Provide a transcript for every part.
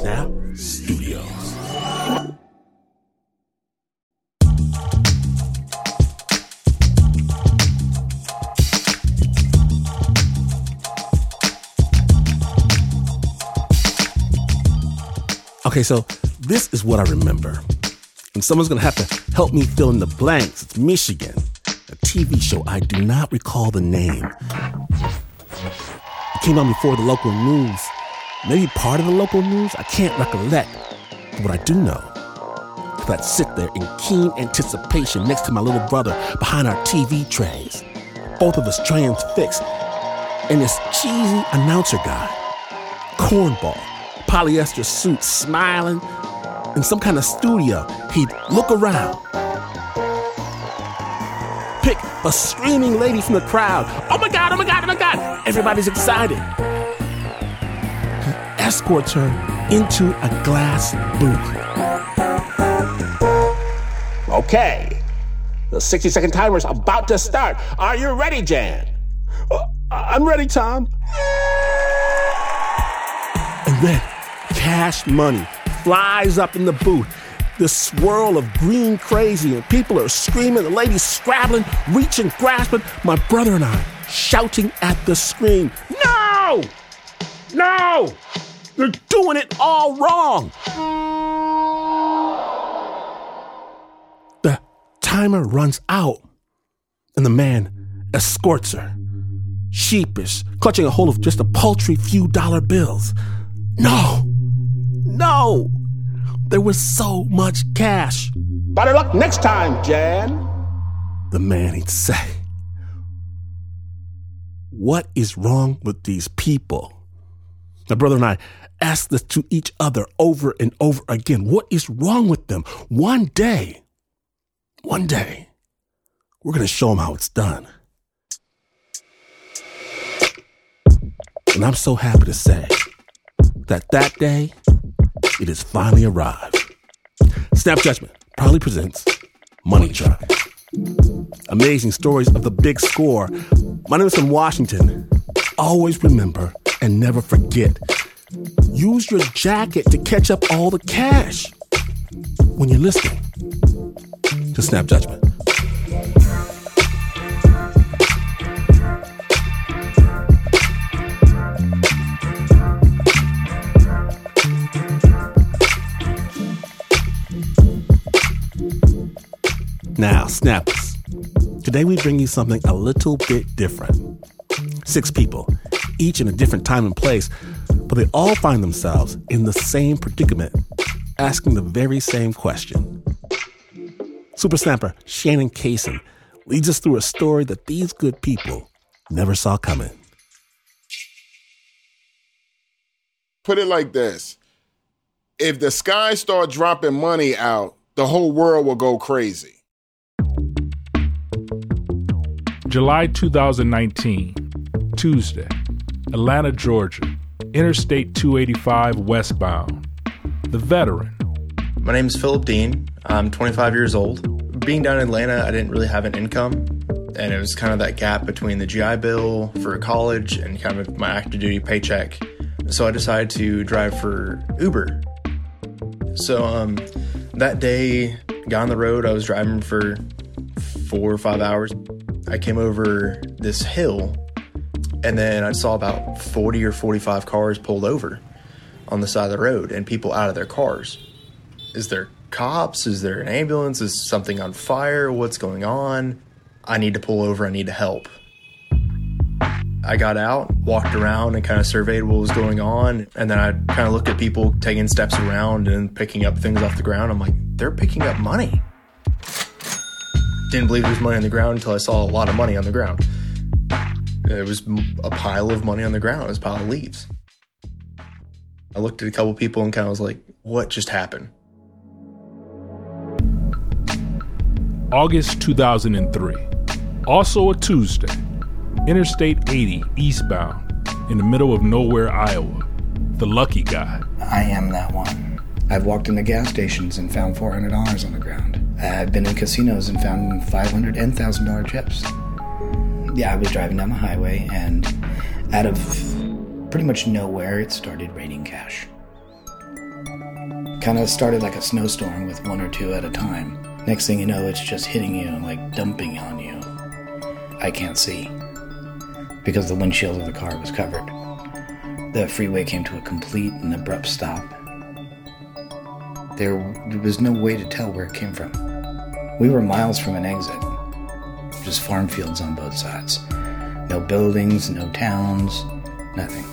Snap Studios. Okay, so this is what I remember. And someone's gonna have to help me fill in the blanks. It's Michigan, a TV show. I do not recall the name. It came on before the local news. Maybe part of the local news? I can't recollect. But what I do know is that I sit there in keen anticipation next to my little brother behind our TV trays. Both of us transfixed. And this cheesy announcer guy, cornball, polyester suit, smiling. In some kind of studio, he'd look around, pick a screaming lady from the crowd. Oh my God, oh my God, oh my God. Everybody's excited. Escorts her into a glass booth. Okay, the 60 second timer is about to start. Are you ready, Jan? "Uh, I'm ready, Tom. And then cash money flies up in the booth. The swirl of green crazy, and people are screaming, the ladies scrabbling, reaching, grasping. My brother and I shouting at the screen, No! No! You're doing it all wrong! The timer runs out, and the man escorts her, sheepish, clutching a hold of just a paltry few dollar bills. No! No! There was so much cash. Better luck next time, Jan. The man he'd say. What is wrong with these people? My brother and I asked this to each other over and over again. What is wrong with them? One day, one day, we're going to show them how it's done. And I'm so happy to say that that day, it has finally arrived. Snap Judgment proudly presents Money Truck. Amazing stories of the big score. My name is Glynn Washington. Always remember and never forget. Use your jacket to catch up all the cash when you're listening to Snap Judgment. Now, snappers. Today we bring you something a little bit different. Six people, each in a different time and place, but they all find themselves in the same predicament, asking the very same question. Super Snapper Shannon Kaysen leads us through a story that these good people never saw coming. Put it like this if the sky start dropping money out, the whole world will go crazy. July 2019, Tuesday, Atlanta, Georgia, Interstate 285 westbound. The veteran. My name is Philip Dean. I'm 25 years old. Being down in Atlanta, I didn't really have an income, and it was kind of that gap between the GI Bill for college and kind of my active duty paycheck. So I decided to drive for Uber. So um, that day, got on the road. I was driving for four or five hours. I came over this hill, and then I saw about 40 or 45 cars pulled over on the side of the road and people out of their cars. Is there cops? Is there an ambulance? Is something on fire? What's going on? I need to pull over. I need to help. I got out, walked around, and kind of surveyed what was going on. And then I kind of looked at people taking steps around and picking up things off the ground. I'm like, they're picking up money. Didn't believe there was money on the ground until I saw a lot of money on the ground. It was a pile of money on the ground. It was a pile of leaves. I looked at a couple people and kind of was like, what just happened? August 2003. Also a Tuesday. Interstate 80 eastbound in the middle of nowhere, Iowa. The lucky guy. I am that one. I've walked into gas stations and found $400 on the ground. I've been in casinos and found $500 and $1,000 chips. Yeah, I was driving down the highway and out of pretty much nowhere, it started raining cash. Kind of started like a snowstorm with one or two at a time. Next thing you know, it's just hitting you, like dumping on you. I can't see because the windshield of the car was covered. The freeway came to a complete and abrupt stop. There was no way to tell where it came from. We were miles from an exit, just farm fields on both sides. No buildings, no towns, nothing.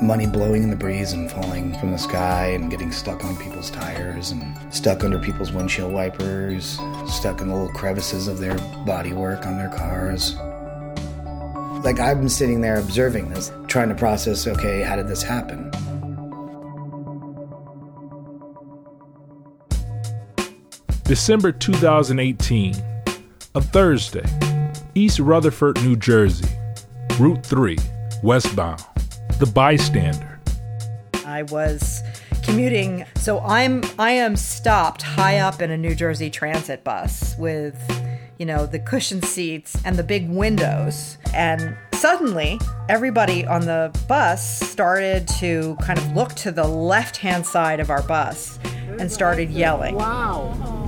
Money blowing in the breeze and falling from the sky and getting stuck on people's tires and stuck under people's windshield wipers, stuck in the little crevices of their bodywork on their cars. Like I've been sitting there observing this, trying to process okay, how did this happen? December 2018, a Thursday, East Rutherford, New Jersey, Route 3, westbound, the bystander. I was commuting, so I'm I am stopped high up in a New Jersey transit bus with you know, the cushion seats and the big windows. And suddenly, everybody on the bus started to kind of look to the left hand side of our bus and started yelling. Wow.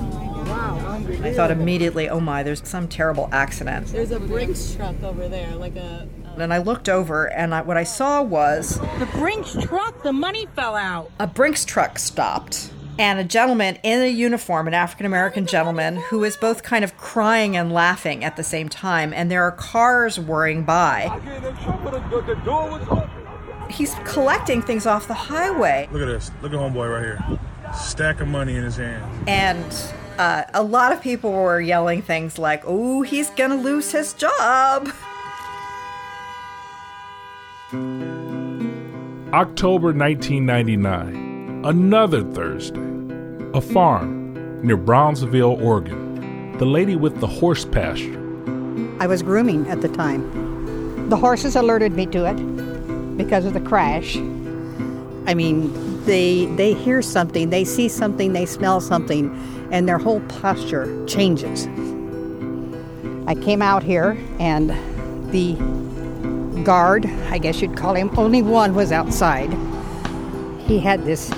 Wow. I thought immediately, oh my, there's some terrible accident. There's a Brinks truck over there, like a. And I looked over, and I, what I saw was The Brinks truck, the money fell out. a Brinks truck stopped and a gentleman in a uniform, an African American gentleman, who is both kind of crying and laughing at the same time, and there are cars whirring by. He's collecting things off the highway, Look at this. Look at homeboy right here. Stack of money in his hand. and uh, a lot of people were yelling things like, Oh, he's gonna lose his job. October 1999, another Thursday. A farm near Brownsville, Oregon. The lady with the horse pasture. I was grooming at the time. The horses alerted me to it because of the crash. I mean, they they hear something, they see something, they smell something, and their whole posture changes. I came out here and the guard, I guess you'd call him, only one was outside. He had this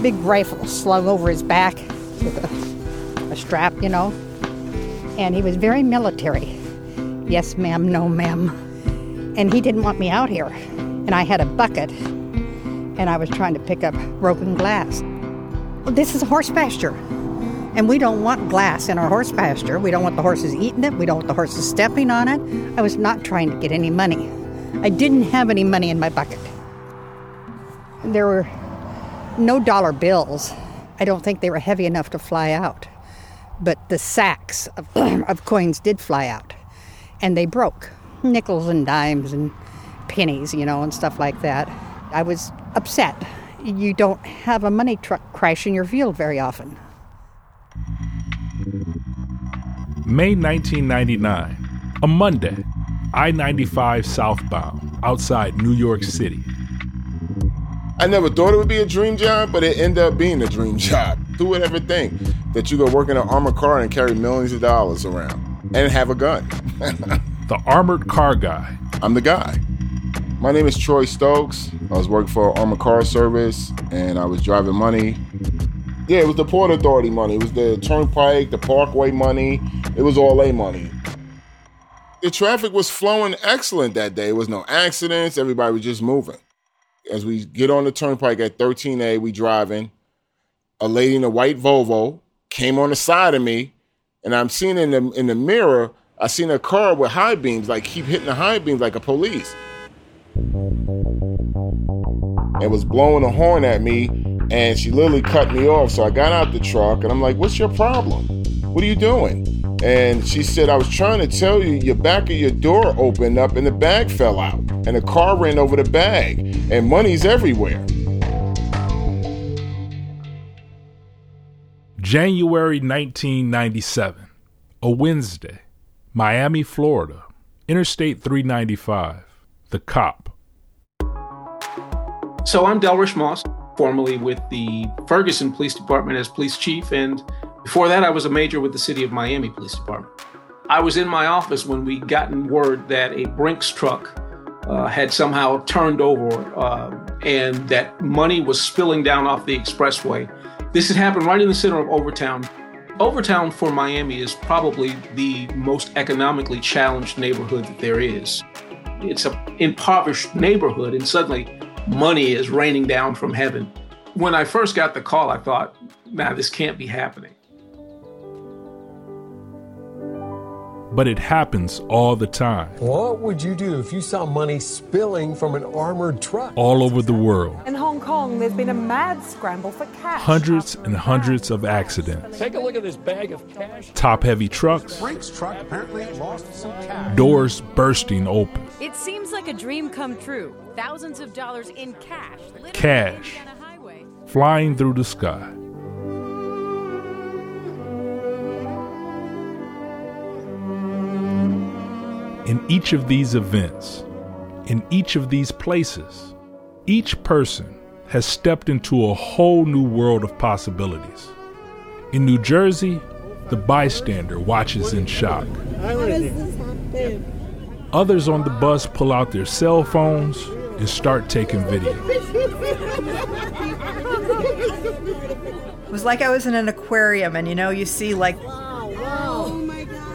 big rifle slung over his back with a, a strap, you know, and he was very military. Yes, ma'am, no, ma'am. And he didn't want me out here. And I had a bucket and I was trying to pick up broken glass. This is a horse pasture. And we don't want glass in our horse pasture. We don't want the horses eating it. We don't want the horses stepping on it. I was not trying to get any money. I didn't have any money in my bucket. There were no dollar bills. I don't think they were heavy enough to fly out. But the sacks of, of coins did fly out. And they broke nickels and dimes and pennies, you know, and stuff like that. I was upset. You don't have a money truck crash in your field very often. May 1999, a Monday, I 95 southbound, outside New York City. I never thought it would be a dream job, but it ended up being a dream job. Who would ever think that you go work in an armored car and carry millions of dollars around and have a gun? The armored car guy. I'm the guy. My name is Troy Stokes. I was working for Armored Car Service and I was driving money. Yeah, it was the Port Authority money. It was the Turnpike, the Parkway money. It was all A money. The traffic was flowing excellent that day. There was no accidents. Everybody was just moving. As we get on the Turnpike at 13A, we driving. A lady in a white Volvo came on the side of me, and I'm seeing in the in the mirror, I seen a car with high beams, like keep hitting the high beams like a police. And was blowing a horn at me, and she literally cut me off. So I got out the truck, and I'm like, "What's your problem? What are you doing?" And she said, "I was trying to tell you, your back of your door opened up, and the bag fell out, and the car ran over the bag, and money's everywhere." January 1997, a Wednesday, Miami, Florida, Interstate 395, the cop. So I'm Delrish Moss, formerly with the Ferguson Police Department as police chief, and before that, I was a major with the City of Miami Police Department. I was in my office when we gotten word that a Brinks truck uh, had somehow turned over uh, and that money was spilling down off the expressway. This had happened right in the center of Overtown. Overtown for Miami is probably the most economically challenged neighborhood that there is. It's an impoverished neighborhood, and suddenly money is raining down from heaven. When I first got the call, I thought, man, this can't be happening. But it happens all the time, What would you do if you saw money spilling from an armored truck? all over the world. In Hong Kong, there's been a mad scramble for cash. Hundreds and hundreds of accidents. Take a look at this bag of cash. Top heavy trucks, Brinks truck apparently lost some cash. doors bursting open, It seems like a dream come true. Thousands of dollars in cash. cash on a highway. flying through the sky. In each of these events, in each of these places, each person has stepped into a whole new world of possibilities. In New Jersey, the bystander watches in shock. Others on the bus pull out their cell phones and start taking video. It was like I was in an aquarium, and you know, you see like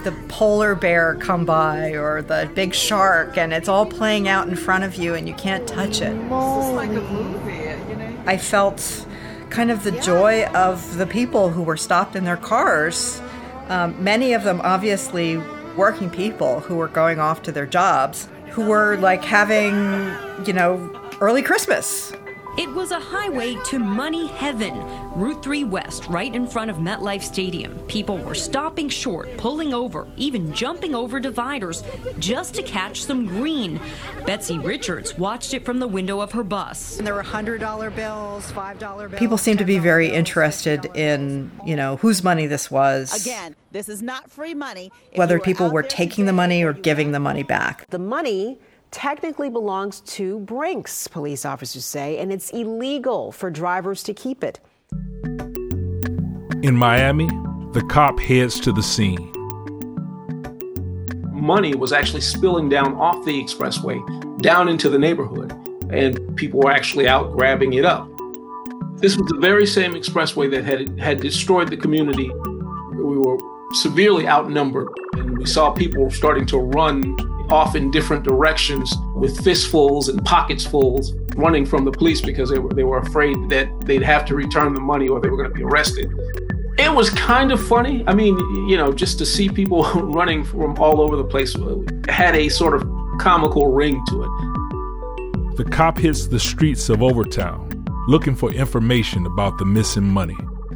the polar bear come by or the big shark, and it's all playing out in front of you, and you can't touch it. This is like a movie, you know. I felt kind of the joy of the people who were stopped in their cars. Um, many of them, obviously, working people who were going off to their jobs, who were like having, you know, early Christmas. It was a highway to money heaven, Route 3 West, right in front of MetLife Stadium. People were stopping short, pulling over, even jumping over dividers just to catch some green. Betsy Richards watched it from the window of her bus. And there were $100 bills, $5 bills. People seem to be very interested in, you know, whose money this was. Again, this is not free money. If whether were people were there taking the money or giving the money back. The money technically belongs to Brinks, police officers say, and it's illegal for drivers to keep it. In Miami, the cop heads to the scene. money was actually spilling down off the expressway down into the neighborhood, and people were actually out grabbing it up. This was the very same expressway that had had destroyed the community. We were severely outnumbered, and we saw people starting to run off in different directions with fistfuls and pockets fulls, running from the police because they were they were afraid that they'd have to return the money or they were going to be arrested. It was kind of funny. I mean, you know, just to see people running from all over the place uh, had a sort of comical ring to it. The cop hits the streets of Overtown looking for information about the missing money.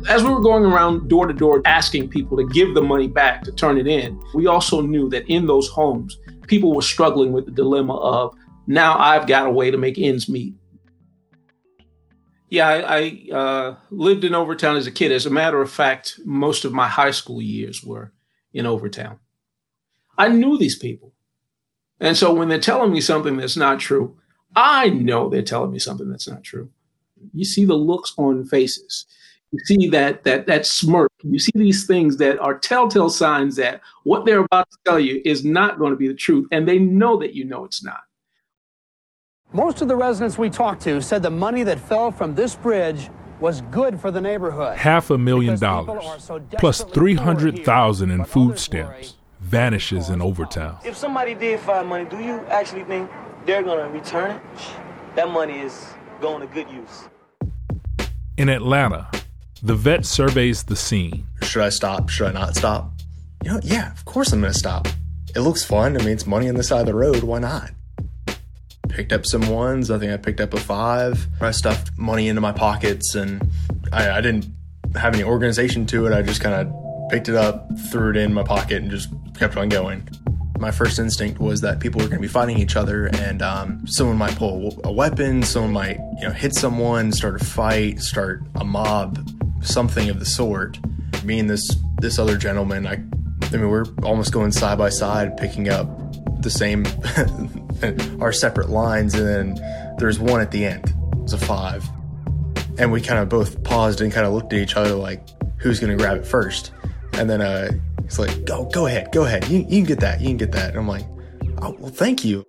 As we were going around door to door asking people to give the money back to turn it in, we also knew that in those homes, people were struggling with the dilemma of now I've got a way to make ends meet. Yeah, I, I uh, lived in Overtown as a kid. As a matter of fact, most of my high school years were in Overtown. I knew these people. And so when they're telling me something that's not true, I know they're telling me something that's not true. You see the looks on faces. You see that that that smirk. You see these things that are telltale signs that what they're about to tell you is not going to be the truth, and they know that you know it's not. Most of the residents we talked to said the money that fell from this bridge was good for the neighborhood. Half a million dollars, plus 300,000 in food stamps, vanishes in uh, Overtown. If somebody did find money, do you actually think they're gonna return it? That money is going to good use. In Atlanta, the vet surveys the scene. Should I stop? Should I not stop? You know, yeah, of course I'm going to stop. It looks fun. I mean, it's money on the side of the road. Why not? Picked up some ones. I think I picked up a five. I stuffed money into my pockets and I, I didn't have any organization to it. I just kind of picked it up, threw it in my pocket, and just kept on going. My first instinct was that people were going to be fighting each other, and um, someone might pull a weapon, someone might you know hit someone, start a fight, start a mob, something of the sort. Me and this this other gentleman, I, I mean, we're almost going side by side, picking up the same our separate lines, and then there's one at the end. It's a five, and we kind of both paused and kind of looked at each other like, who's to grab it first? And then uh, he's like, go, go ahead, go ahead. You, you can get that. You can get that. And I'm like, oh, well, thank you.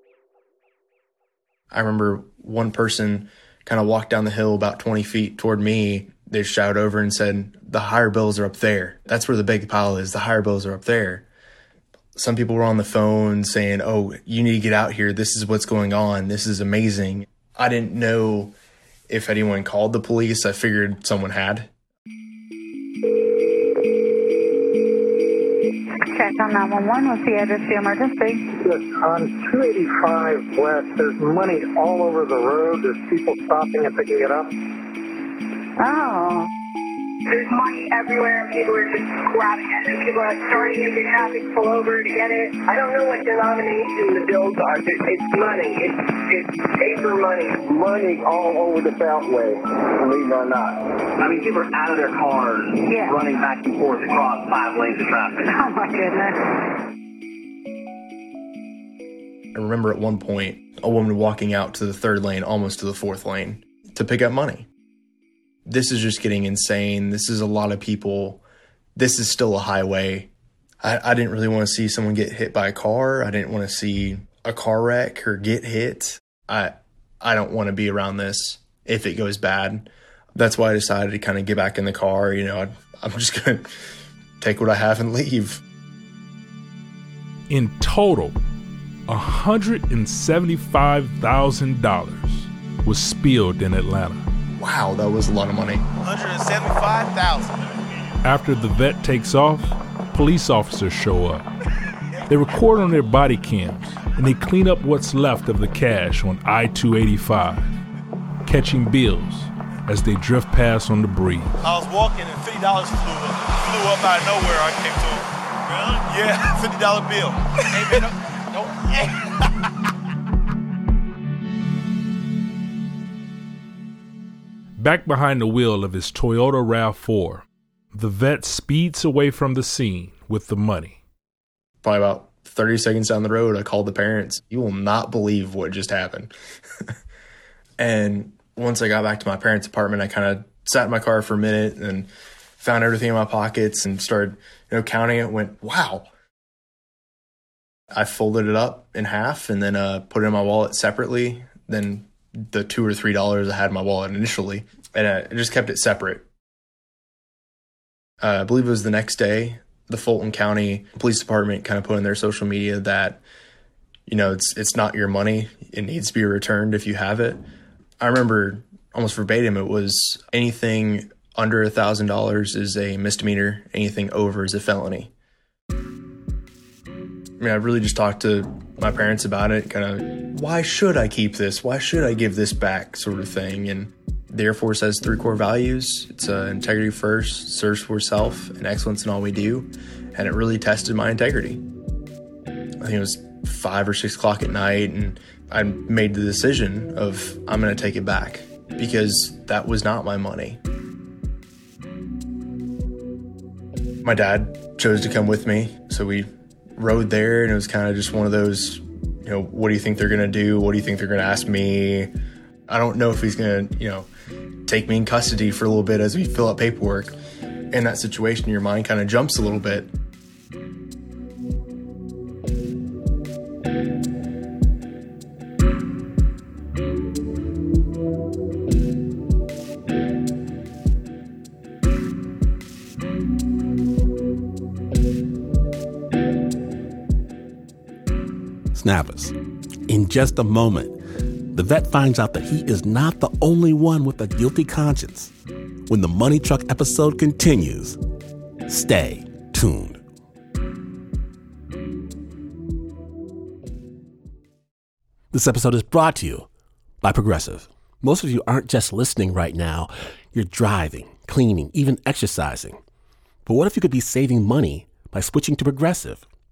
I remember one person kind of walked down the hill about 20 feet toward me. They shouted over and said, The higher bills are up there. That's where the big pile is. The higher bills are up there. Some people were on the phone saying, Oh, you need to get out here. This is what's going on. This is amazing. I didn't know if anyone called the police. I figured someone had. Check on 911. What's the address to the emergency? Yes, on 285 West, there's money all over the road. There's people stopping and picking it up. Oh. There's money everywhere, and people are just grabbing it, and people are starting into traffic, pull over to get it. I don't know what denomination the bills are. It's, it's money. It's, it's paper money. Money all over the Beltway, believe it or not. I mean, people are out of their cars, Yeah. running back and forth across five lanes of traffic. Oh my goodness. I remember at one point a woman walking out to the third lane, almost to the fourth lane, to pick up money. This is just getting insane. This is a lot of people. This is still a highway. I, I didn't really want to see someone get hit by a car. I didn't want to see a car wreck or get hit. I I don't want to be around this if it goes bad. That's why I decided to kind of get back in the car. You know, I, I'm just gonna take what I have and leave. In total, $175,000 was spilled in Atlanta. Wow, that was a lot of money. 175,000. After the vet takes off, police officers show up. They record on their body cams and they clean up what's left of the cash on I 285, catching bills as they drift past on the breeze. I was walking and $50 flew up, flew up out of nowhere. I came to him. Really? Yeah, $50 bill. hey, man, don't, don't, Back behind the wheel of his Toyota RAV4, the vet speeds away from the scene with the money. Probably about 30 seconds down the road, I called the parents. You will not believe what just happened. and once I got back to my parents' apartment, I kind of sat in my car for a minute and found everything in my pockets and started, you know, counting it. Went, wow. I folded it up in half and then uh, put it in my wallet separately. Then the two or three dollars I had in my wallet initially, and I just kept it separate. Uh, I believe it was the next day. The Fulton County Police Department kind of put in their social media that, you know, it's it's not your money. It needs to be returned if you have it. I remember almost verbatim. It was anything under a thousand dollars is a misdemeanor. Anything over is a felony. I mean, I really just talked to my parents about it, kind of, why should I keep this? Why should I give this back, sort of thing. And the Air Force has three core values it's uh, integrity first, service for self, and excellence in all we do. And it really tested my integrity. I think it was five or six o'clock at night, and I made the decision of I'm going to take it back because that was not my money. My dad chose to come with me, so we rode there, and it was kind of just one of those, you know, what do you think they're gonna do? What do you think they're gonna ask me? I don't know if he's gonna, you know, take me in custody for a little bit as we fill out paperwork. In that situation, your mind kind of jumps a little bit. Snappers. In just a moment, the vet finds out that he is not the only one with a guilty conscience. When the Money Truck episode continues, stay tuned. This episode is brought to you by Progressive. Most of you aren't just listening right now, you're driving, cleaning, even exercising. But what if you could be saving money by switching to Progressive?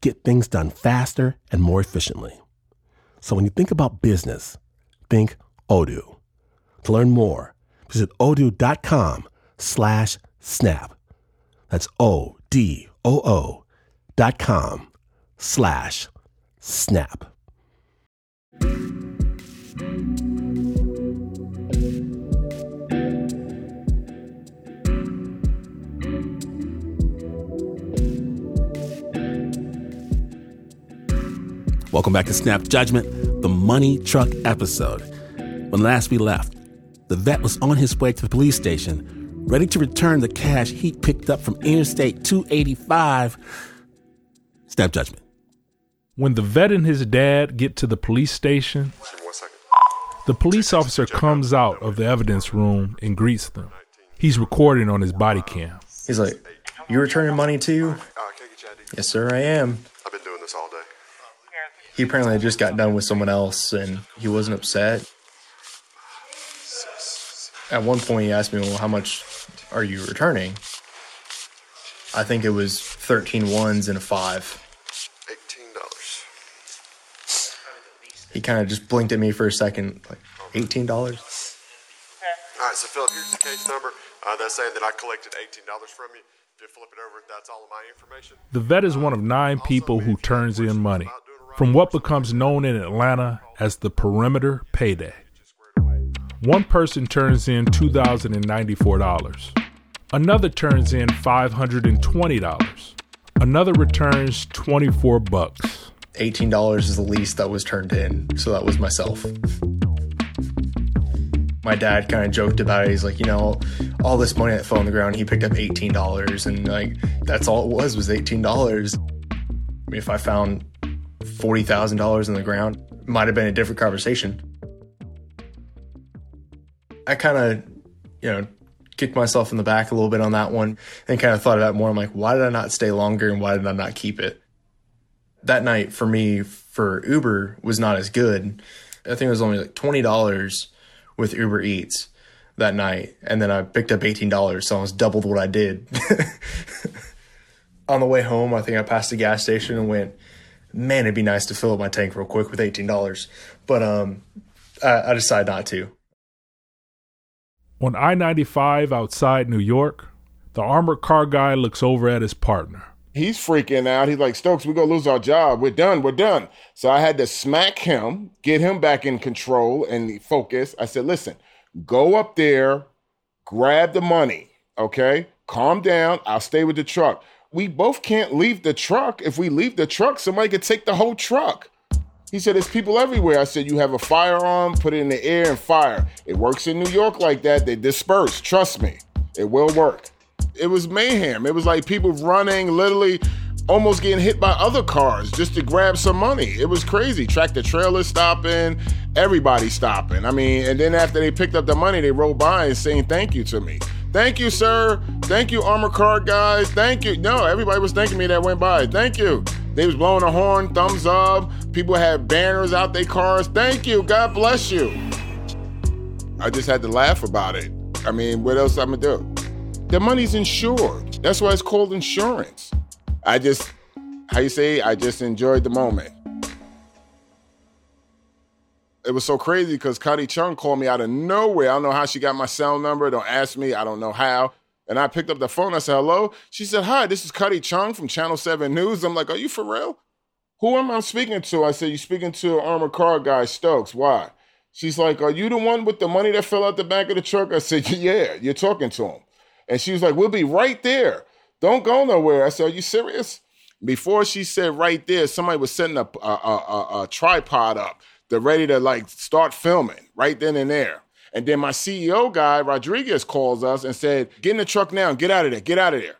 get things done faster and more efficiently. So when you think about business, think Odoo. To learn more, visit odoo.com slash snap. That's O-D-O-O dot com slash snap. Welcome back to Snap Judgment, the money truck episode. When last we left, the vet was on his way to the police station, ready to return the cash he picked up from Interstate 285. Snap Judgment. When the vet and his dad get to the police station, the police officer comes out of the evidence room and greets them. He's recording on his body cam. He's like, You returning money too? Yes, sir, I am. I've been doing this all day. He apparently had just got done with someone else and he wasn't upset. At one point, he asked me, Well, how much are you returning? I think it was 13 ones and a five. $18. He kind of just blinked at me for a second, like, $18? All right, so Philip, here's the case number. Uh, that's saying that I collected $18 from you. If you flip it over, that's all of my information. The vet is one of nine people who turns in money from what becomes known in Atlanta as the perimeter payday. One person turns in $2,094. Another turns in $520. Another returns 24 bucks. $18 is the least that was turned in, so that was myself. My dad kind of joked about it. He's like, you know, all this money that fell on the ground, he picked up $18, and like, that's all it was, was $18. I mean, if I found $40,000 in the ground, might have been a different conversation. I kind of, you know, kicked myself in the back a little bit on that one and kind of thought about more. I'm like, why did I not stay longer and why did I not keep it? That night for me for Uber was not as good. I think it was only like $20 with Uber Eats that night. And then I picked up $18, so I almost doubled what I did. on the way home, I think I passed a gas station and went, man, it'd be nice to fill up my tank real quick with $18. But um, I, I decided not to. On I 95 outside New York, the armored car guy looks over at his partner. He's freaking out. He's like, Stokes, we're going to lose our job. We're done. We're done. So I had to smack him, get him back in control and focus. I said, listen, go up there, grab the money, okay? Calm down. I'll stay with the truck. We both can't leave the truck. If we leave the truck, somebody could take the whole truck. He said, There's people everywhere. I said, You have a firearm, put it in the air and fire. It works in New York like that. They disperse. Trust me, it will work. It was mayhem. It was like people running, literally almost getting hit by other cars just to grab some money. It was crazy. Tractor trailer stopping, everybody stopping. I mean, and then after they picked up the money, they rolled by and saying thank you to me. Thank you, sir. Thank you, armor car guys. Thank you. No, everybody was thanking me that went by. Thank you. They was blowing a horn, thumbs up. People had banners out their cars. Thank you. God bless you. I just had to laugh about it. I mean, what else I'm gonna do? The money's insured. That's why it's called insurance. I just, how you say, I just enjoyed the moment. It was so crazy because Cuddy Chung called me out of nowhere. I don't know how she got my cell number. Don't ask me. I don't know how. And I picked up the phone. I said, hello. She said, hi, this is Cuddy Chung from Channel 7 News. I'm like, are you for real? Who am I speaking to? I said, you're speaking to an armored car guy Stokes. Why? She's like, are you the one with the money that fell out the back of the truck? I said, yeah, you're talking to him. And she was like, we'll be right there. Don't go nowhere. I said, are you serious? Before she said right there, somebody was setting up a, a, a, a tripod up. They're ready to like start filming right then and there. And then my CEO guy, Rodriguez, calls us and said, Get in the truck now, and get out of there, get out of there.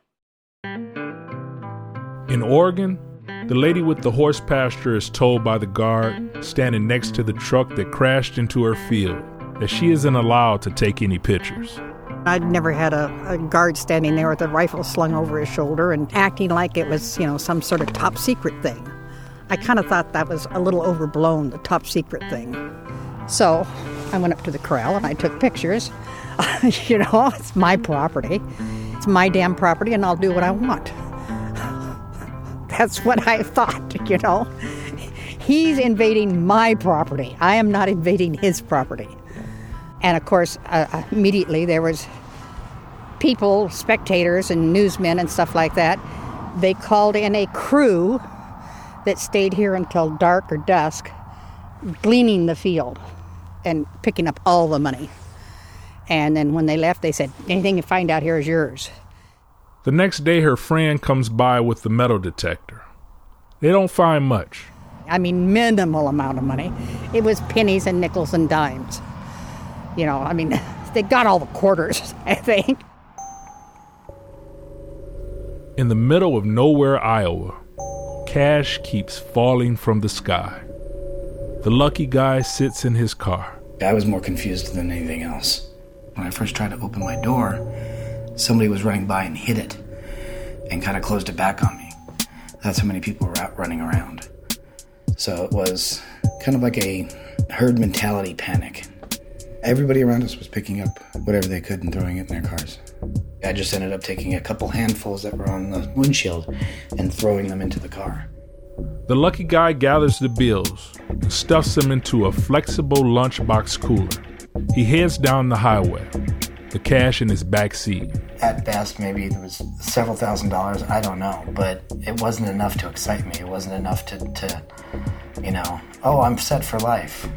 In Oregon, The lady with the horse pasture is told by the guard standing next to the truck that crashed into her field that she isn't allowed to take any pictures. I'd never had a, a, guard standing there with a rifle slung over his shoulder and acting like it was, you know, some sort of top secret thing. I kind of thought that was a little overblown, the top secret thing. So I went up to the corral and I took pictures. you know, it's my property. It's my damn property, and I'll do what I want. That's what I thought, you know. He's invading my property. I am not invading his property. And of course, uh, uh, immediately there was people, spectators, and newsmen and stuff like that. They called in a crew that stayed here until dark or dusk, gleaning the field and picking up all the money. And then when they left, they said, "Anything you find out here is yours." The next day, her friend comes by with the metal detector. They don't find much. I mean, minimal amount of money. It was pennies and nickels and dimes. You know, I mean, they got all the quarters, I think. In the middle of nowhere, Iowa, cash keeps falling from the sky. The lucky guy sits in his car. I was more confused than anything else. When I first tried to open my door, somebody was running by and hit it and kind of closed it back on me. That's how many people were out running around. So it was kind of like a herd mentality panic. Everybody around us was picking up whatever they could and throwing it in their cars. I just ended up taking a couple handfuls that were on the windshield and throwing them into the car. The lucky guy gathers the bills and stuffs them into a flexible lunchbox cooler. He heads down the highway, the cash in his back seat. At best, maybe there was several thousand dollars. I don't know, but it wasn't enough to excite me. It wasn't enough to, to you know, oh, I'm set for life.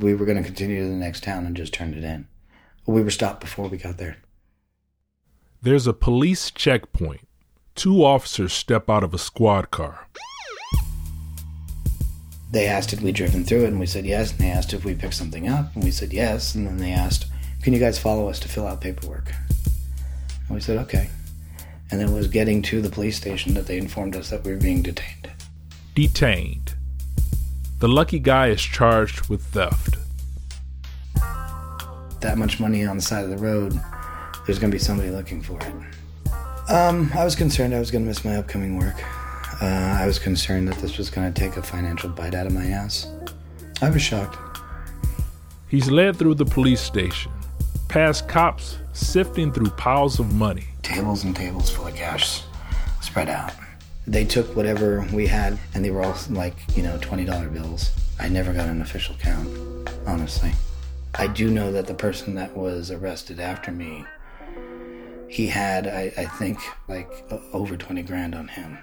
We were going to continue to the next town and just turned it in. We were stopped before we got there. There's a police checkpoint. Two officers step out of a squad car. They asked if we'd driven through it, and we said yes. And they asked if we picked something up, and we said yes. And then they asked, Can you guys follow us to fill out paperwork? And we said, Okay. And then it was getting to the police station that they informed us that we were being detained. Detained. The lucky guy is charged with theft. That much money on the side of the road, there's going to be somebody looking for it. Um, I was concerned I was going to miss my upcoming work. Uh, I was concerned that this was going to take a financial bite out of my ass. I was shocked. He's led through the police station, past cops sifting through piles of money. Tables and tables full of cash spread out. They took whatever we had, and they were all like, you know, $20 bills. I never got an official count, honestly. I do know that the person that was arrested after me, he had, I, I think, like over 20 grand on him.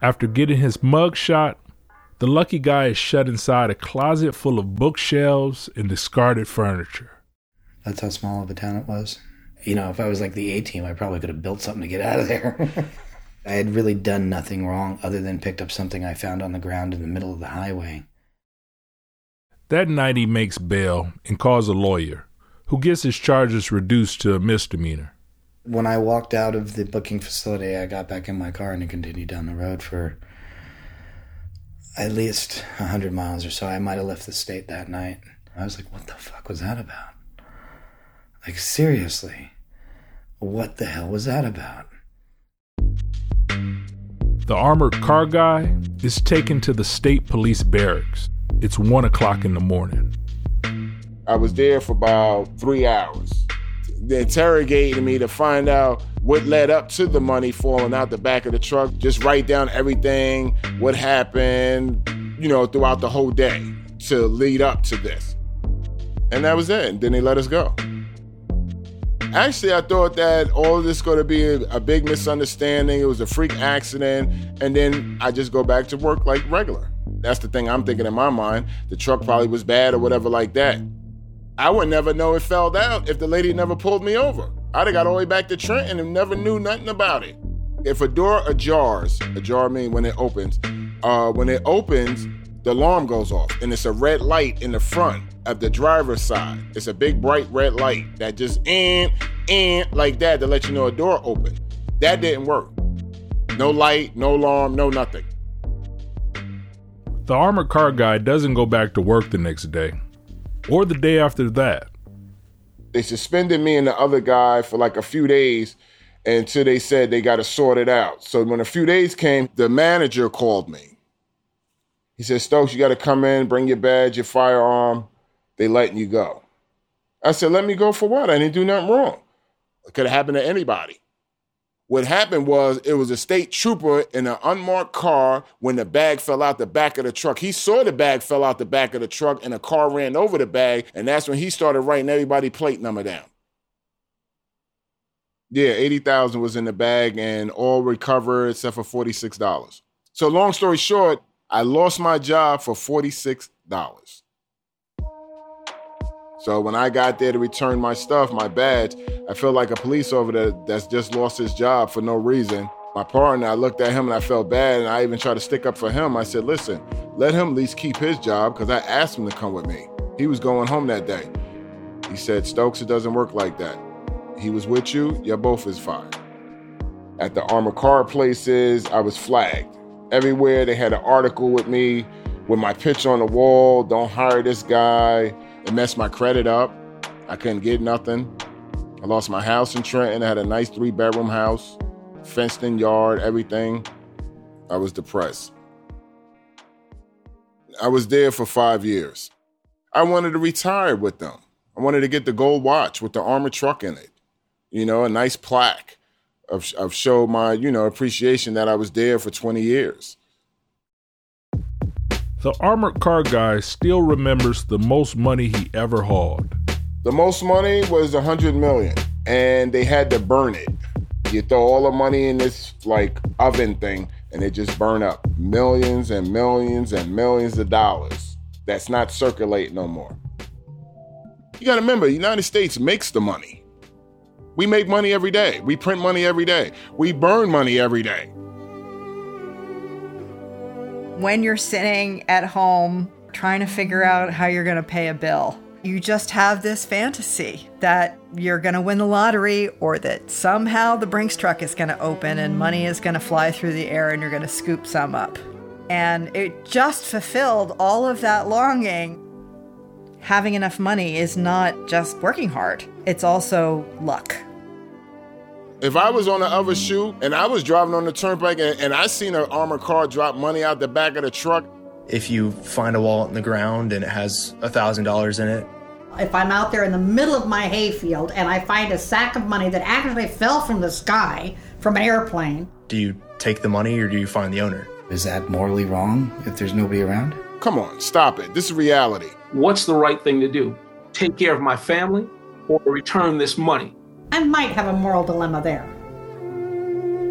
After getting his mug shot, the lucky guy is shut inside a closet full of bookshelves and discarded furniture. That's how small of a town it was. You know, if I was like the A team, I probably could have built something to get out of there. I had really done nothing wrong other than picked up something I found on the ground in the middle of the highway. That night he makes bail and calls a lawyer, who gets his charges reduced to a misdemeanor. When I walked out of the booking facility, I got back in my car and continued down the road for at least a hundred miles or so. I might have left the state that night. I was like, what the fuck was that about? Like, seriously, what the hell was that about? The armored car guy is taken to the state police barracks. It's one o'clock in the morning. I was there for about three hours. They interrogated me to find out what led up to the money falling out the back of the truck. Just write down everything, what happened, you know, throughout the whole day to lead up to this. And that was it. And then they let us go. Actually, I thought that all this going to be a, a, big misunderstanding. It was a freak accident, and then I just go back to work like regular. That's the thing I'm thinking in my mind. The truck probably was bad or whatever like that. I would never know it fell down if the lady never pulled me over. I'd have got all the way back to Trenton and never knew nothing about it. If a door ajars, ajar mean when it opens, uh, when it opens, the alarm goes off and it's a red light in the front of the driver's side. It's a big bright red light that just and and like that to let you know a door open. That didn't work. No light, no alarm, no nothing. The armored car guy doesn't go back to work the next day or the day after that. They suspended me and the other guy for like a few days until they said they got to sort it out. So when a few days came, the manager called me. He said, Stokes, you got to come in, bring your badge, your firearm. They letting you go. I said, let me go for what? I didn't do nothing wrong. It could have happened to anybody. What happened was it was a state trooper in an unmarked car when the bag fell out the back of the truck. He saw the bag fell out the back of the truck and a car ran over the bag, and that's when he started writing everybody plate number down. Yeah, 80,000 was in the bag and all recovered except for $46. So long story short, I lost my job for $46. So when I got there to return my stuff, my badge, I felt like a police officer that's just lost his job for no reason. My partner, I looked at him and I felt bad, and I even tried to stick up for him. I said, "Listen, let him at least keep his job because I asked him to come with me. He was going home that day." He said, "Stokes, it doesn't work like that. He was with you. You're both is fired." At the armored car places, I was flagged. Everywhere they had an article with me with my picture on the wall. Don't hire this guy. It messed my credit up. I couldn't get nothing. I lost my house in Trenton. I had a nice three bedroom house, fenced in yard, everything. I was depressed. I was there for five years. I wanted to retire with them. I wanted to get the gold watch with the armored truck in it. You know, a nice plaque of, of show my, you know, appreciation that I was there for 20 years. The armored car guy still remembers the most money he ever hauled. The most money was a hundred million, and they had to burn it. You throw all the money in this like oven thing, and it just burn up millions and millions and millions of dollars. That's not circulating no more. You got to remember, the United States makes the money. We make money every day. We print money every day. We burn money every day when you're sitting at home trying to figure out how you're going to pay a bill. You just have this fantasy that you're going to win the lottery or that somehow the Brinks truck is going to open and money is going to fly through the air and you're going to scoop some up. And it just fulfilled all of that longing. Having enough money is not just working hard, it's also luck. If I was on the other shoe and I was driving on the turnpike and, and I seen an armored car drop money out the back of the truck. If you find a wallet in the ground and it has a thousand dollars in it. If I'm out there in the middle of my hayfield and I find a sack of money that actually fell from the sky from an airplane. Do you take the money or do you find the owner? Is that morally wrong if there's nobody around? Come on, stop it. This is reality. What's the right thing to do? Take care of my family or return this money? I might have a moral dilemma there.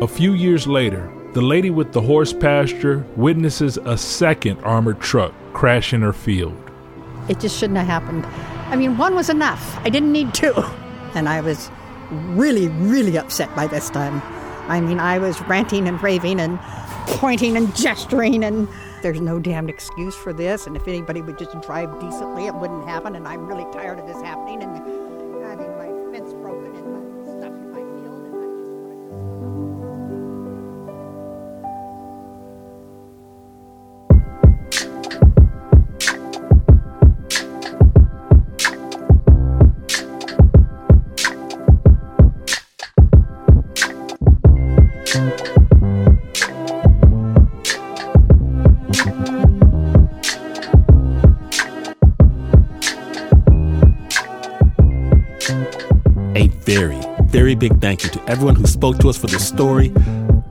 A few years later, the lady with the horse pasture witnesses a second armored truck crash in her field. It just shouldn't have happened. I mean, one was enough. I didn't need two. And I was really, really upset by this time. I mean, I was ranting and raving and pointing and gesturing, and there's no damned excuse for this. And if anybody would just drive decently, it wouldn't happen. And I'm really tired of this happening. And everyone who spoke to us for this story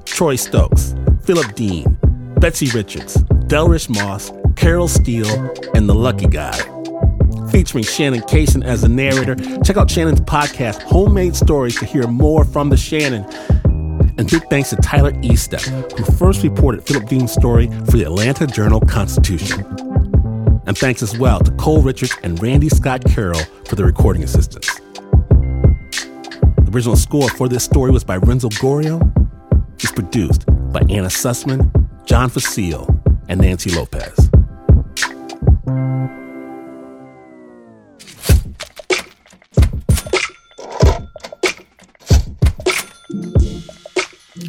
Troy Stokes, Philip Dean, Betsy Richards, Delrish Moss, Carol Steele, and The Lucky Guy. Featuring Shannon Cason as the narrator. Check out Shannon's podcast, Homemade Stories, to hear more from the Shannon. And big thanks to Tyler Estep, who first reported Philip Dean's story for the Atlanta Journal Constitution. And thanks as well to Cole Richards and Randy Scott Carroll for the recording assistance original score for this story was by Renzo Gorio. It's produced by Anna Sussman, John Fecile, and Nancy Lopez.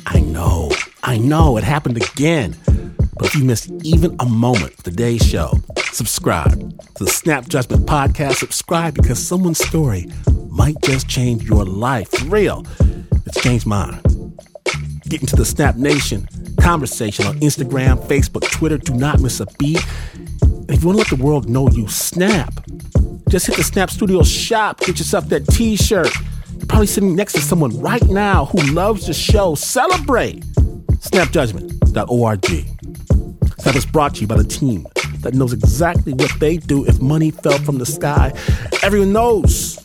I know, I know it happened again. But if you missed even a moment of today's show, subscribe to the Snap Judgment Podcast. Subscribe because someone's story might just change your life. For real, it's changed mine. Get into the Snap Nation conversation on Instagram, Facebook, Twitter. Do not miss a beat. If you want to let the world know you snap, just hit the Snap Studio shop, get yourself that t shirt. You're probably sitting next to someone right now who loves the show. Celebrate! Snapjudgment.org. Snap is brought to you by the team that knows exactly what they do if money fell from the sky. Everyone knows,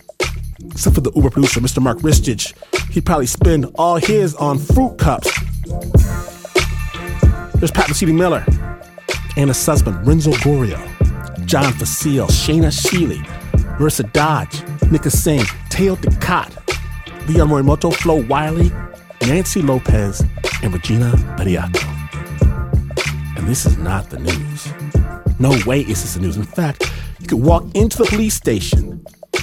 except for the Uber producer, Mr. Mark Ristich. He'd probably spend all his on fruit cups. There's Pat Mesiti-Miller, Anna Sussman, Renzo Gorio, John Fecile, Shaina Shealy, Marisa Dodge, Nikka Singh, Teo Ducot, Leon Morimoto, Flo Wiley, Nancy Lopez, and Regina Bediako. And this is not the news. No way is this the news. In fact, you could walk into the police station,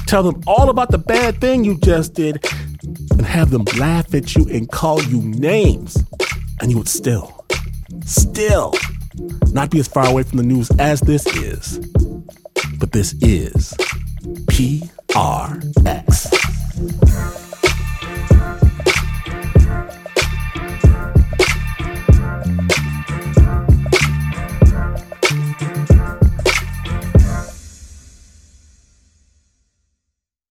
tell them all about the bad thing you just did, and have them laugh at you and call you names. And you would still, still not be as far away from the news as this is. But this is PRX.